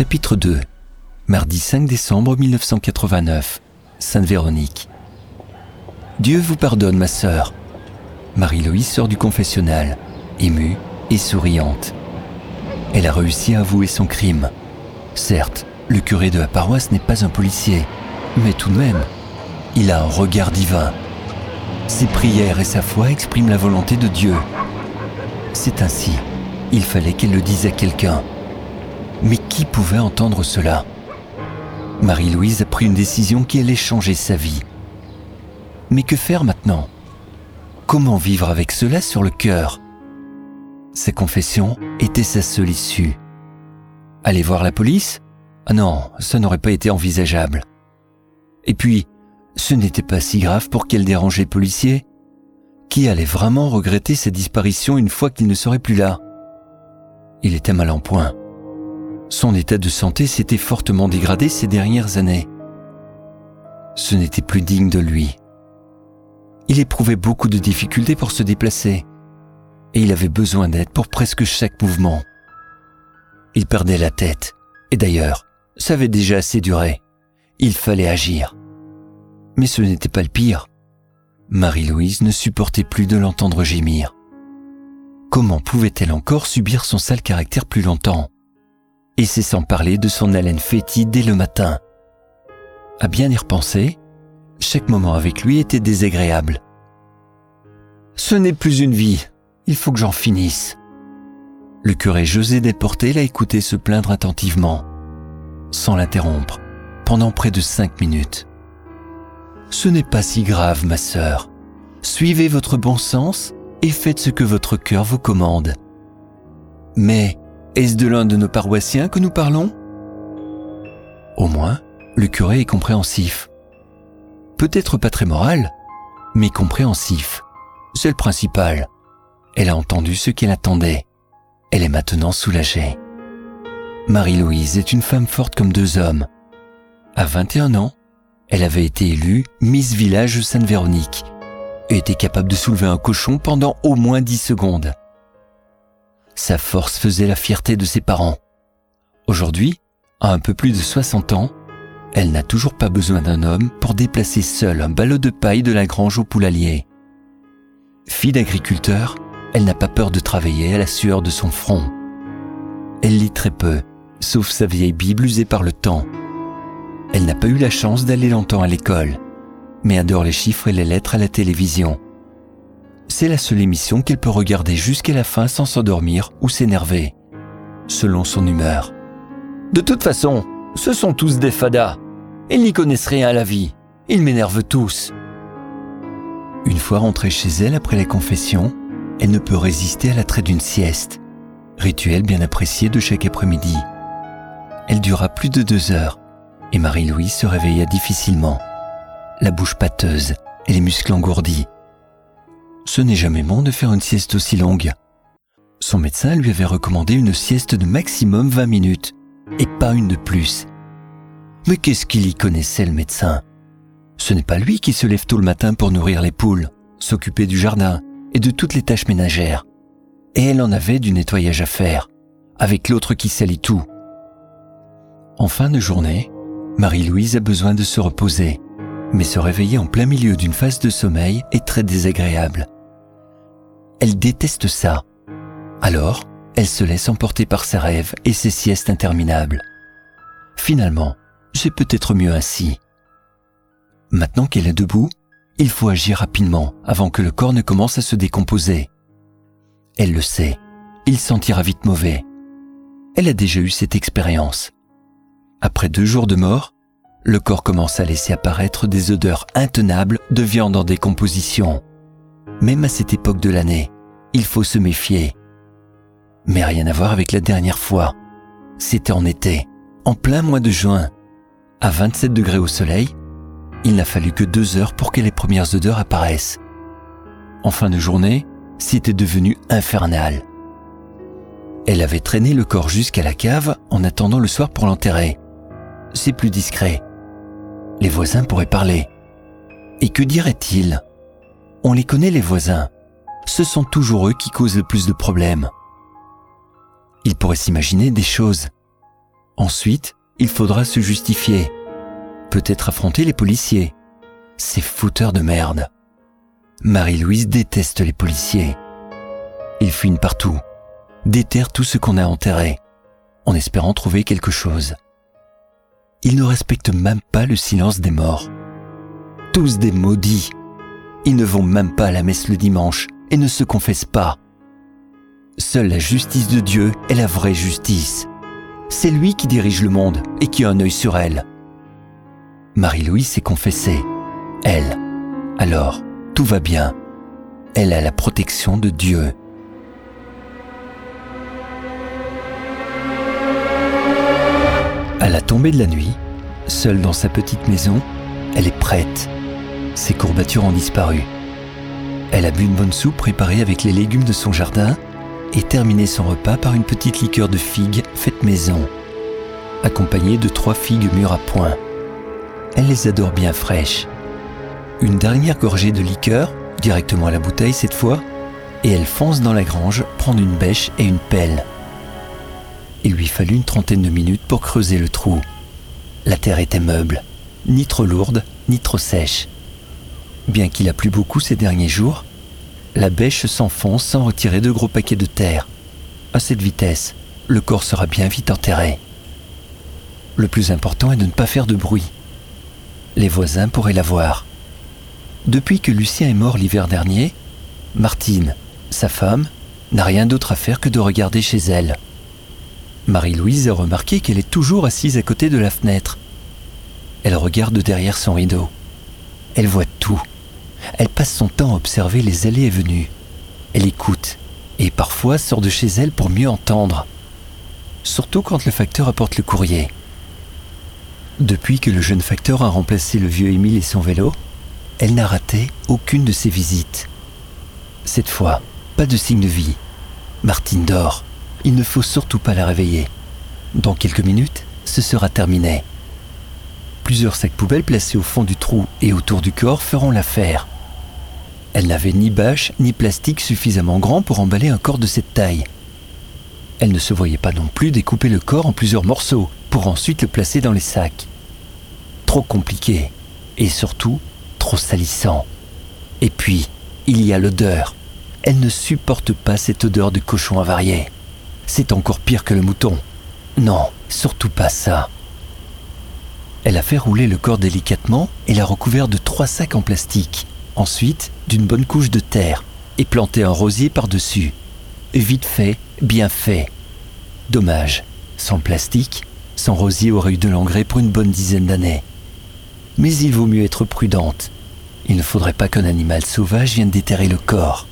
Chapitre 2 Mardi 5 décembre 1989 Sainte-Véronique Dieu vous pardonne, ma sœur. Marie-Louise sort du confessionnal, émue et souriante. Elle a réussi à avouer son crime. Certes, le curé de la paroisse n'est pas un policier, mais tout de même, il a un regard divin. Ses prières et sa foi expriment la volonté de Dieu. C'est ainsi. Il fallait qu'elle le dise à quelqu'un. Mais qui pouvait entendre cela? Marie-Louise a pris une décision qui allait changer sa vie. Mais que faire maintenant? Comment vivre avec cela sur le cœur? Sa confession était sa seule issue. Aller voir la police? Ah non, ça n'aurait pas été envisageable. Et puis, ce n'était pas si grave pour qu'elle dérange les policiers. Qui allait vraiment regretter sa disparition une fois qu'il ne serait plus là? Il était mal en point. Son état de santé s'était fortement dégradé ces dernières années. Ce n'était plus digne de lui. Il éprouvait beaucoup de difficultés pour se déplacer et il avait besoin d'aide pour presque chaque mouvement. Il perdait la tête et d'ailleurs, ça avait déjà assez duré. Il fallait agir. Mais ce n'était pas le pire. Marie-Louise ne supportait plus de l'entendre gémir. Comment pouvait-elle encore subir son sale caractère plus longtemps? Et c'est sans parler de son haleine fétide dès le matin. À bien y repenser, chaque moment avec lui était désagréable. Ce n'est plus une vie, il faut que j'en finisse. Le curé José Desporté l'a écouté se plaindre attentivement, sans l'interrompre, pendant près de cinq minutes. Ce n'est pas si grave, ma sœur. Suivez votre bon sens et faites ce que votre cœur vous commande. Mais est-ce de l'un de nos paroissiens que nous parlons? Au moins, le curé est compréhensif. Peut-être pas très moral, mais compréhensif. C'est le principal. Elle a entendu ce qu'elle attendait. Elle est maintenant soulagée. Marie-Louise est une femme forte comme deux hommes. À 21 ans, elle avait été élue Miss Village Sainte-Véronique et était capable de soulever un cochon pendant au moins 10 secondes. Sa force faisait la fierté de ses parents. Aujourd'hui, à un peu plus de 60 ans, elle n'a toujours pas besoin d'un homme pour déplacer seule un ballot de paille de la grange au poulalier. Fille d'agriculteur, elle n'a pas peur de travailler à la sueur de son front. Elle lit très peu, sauf sa vieille Bible usée par le temps elle n'a pas eu la chance d'aller longtemps à l'école, mais adore les chiffres et les lettres à la télévision. C'est la seule émission qu'elle peut regarder jusqu'à la fin sans s'endormir ou s'énerver, selon son humeur. De toute façon, ce sont tous des fadas. Ils n'y connaissent rien à la vie. Ils m'énervent tous. Une fois rentrée chez elle après la confession, elle ne peut résister à l'attrait d'une sieste, rituel bien apprécié de chaque après-midi. Elle dura plus de deux heures et Marie-Louise se réveilla difficilement, la bouche pâteuse et les muscles engourdis. Ce n'est jamais bon de faire une sieste aussi longue. Son médecin lui avait recommandé une sieste de maximum 20 minutes, et pas une de plus. Mais qu'est-ce qu'il y connaissait le médecin? Ce n'est pas lui qui se lève tôt le matin pour nourrir les poules, s'occuper du jardin et de toutes les tâches ménagères. Et elle en avait du nettoyage à faire, avec l'autre qui salit tout. En fin de journée, Marie-Louise a besoin de se reposer, mais se réveiller en plein milieu d'une phase de sommeil est très désagréable. Elle déteste ça. Alors, elle se laisse emporter par ses rêves et ses siestes interminables. Finalement, c'est peut-être mieux ainsi. Maintenant qu'elle est debout, il faut agir rapidement avant que le corps ne commence à se décomposer. Elle le sait, il sentira vite mauvais. Elle a déjà eu cette expérience. Après deux jours de mort, le corps commence à laisser apparaître des odeurs intenables de viande en décomposition. Même à cette époque de l'année, il faut se méfier. Mais rien à voir avec la dernière fois. C'était en été, en plein mois de juin. À 27 degrés au soleil, il n'a fallu que deux heures pour que les premières odeurs apparaissent. En fin de journée, c'était devenu infernal. Elle avait traîné le corps jusqu'à la cave en attendant le soir pour l'enterrer c'est plus discret. Les voisins pourraient parler. Et que diraient-ils? On les connaît les voisins. Ce sont toujours eux qui causent le plus de problèmes. Ils pourraient s'imaginer des choses. Ensuite, il faudra se justifier. Peut-être affronter les policiers. Ces fouteurs de merde. Marie-Louise déteste les policiers. Ils fuient partout, déterrent tout ce qu'on a enterré, en espérant trouver quelque chose. Ils ne respectent même pas le silence des morts. Tous des maudits. Ils ne vont même pas à la messe le dimanche et ne se confessent pas. Seule la justice de Dieu est la vraie justice. C'est lui qui dirige le monde et qui a un œil sur elle. Marie-Louise s'est confessée. Elle. Alors, tout va bien. Elle a la protection de Dieu. À la tombée de la nuit, seule dans sa petite maison, elle est prête. Ses courbatures ont disparu. Elle a bu une bonne soupe préparée avec les légumes de son jardin et terminé son repas par une petite liqueur de figues faite maison, accompagnée de trois figues mûres à point. Elle les adore bien fraîches. Une dernière gorgée de liqueur, directement à la bouteille cette fois, et elle fonce dans la grange prendre une bêche et une pelle. Il lui fallut une trentaine de minutes pour creuser le trou. La terre était meuble, ni trop lourde, ni trop sèche. Bien qu'il a plu beaucoup ces derniers jours, la bêche s'enfonce sans retirer de gros paquets de terre. À cette vitesse, le corps sera bien vite enterré. Le plus important est de ne pas faire de bruit. Les voisins pourraient la voir. Depuis que Lucien est mort l'hiver dernier, Martine, sa femme, n'a rien d'autre à faire que de regarder chez elle. Marie-Louise a remarqué qu'elle est toujours assise à côté de la fenêtre. Elle regarde derrière son rideau. Elle voit tout. Elle passe son temps à observer les allées et venues. Elle écoute et parfois sort de chez elle pour mieux entendre. Surtout quand le facteur apporte le courrier. Depuis que le jeune facteur a remplacé le vieux Émile et son vélo, elle n'a raté aucune de ses visites. Cette fois, pas de signe de vie. Martine dort. Il ne faut surtout pas la réveiller. Dans quelques minutes, ce sera terminé. Plusieurs sacs poubelles placés au fond du trou et autour du corps feront l'affaire. Elle n'avait ni bâche ni plastique suffisamment grand pour emballer un corps de cette taille. Elle ne se voyait pas non plus découper le corps en plusieurs morceaux pour ensuite le placer dans les sacs. Trop compliqué et surtout trop salissant. Et puis, il y a l'odeur. Elle ne supporte pas cette odeur de cochon avarié. C'est encore pire que le mouton. Non, surtout pas ça. Elle a fait rouler le corps délicatement et l'a recouvert de trois sacs en plastique ensuite d'une bonne couche de terre et planter un rosier par-dessus. Vite fait, bien fait. Dommage, sans plastique, sans rosier aurait eu de l'engrais pour une bonne dizaine d'années. Mais il vaut mieux être prudente. Il ne faudrait pas qu'un animal sauvage vienne déterrer le corps.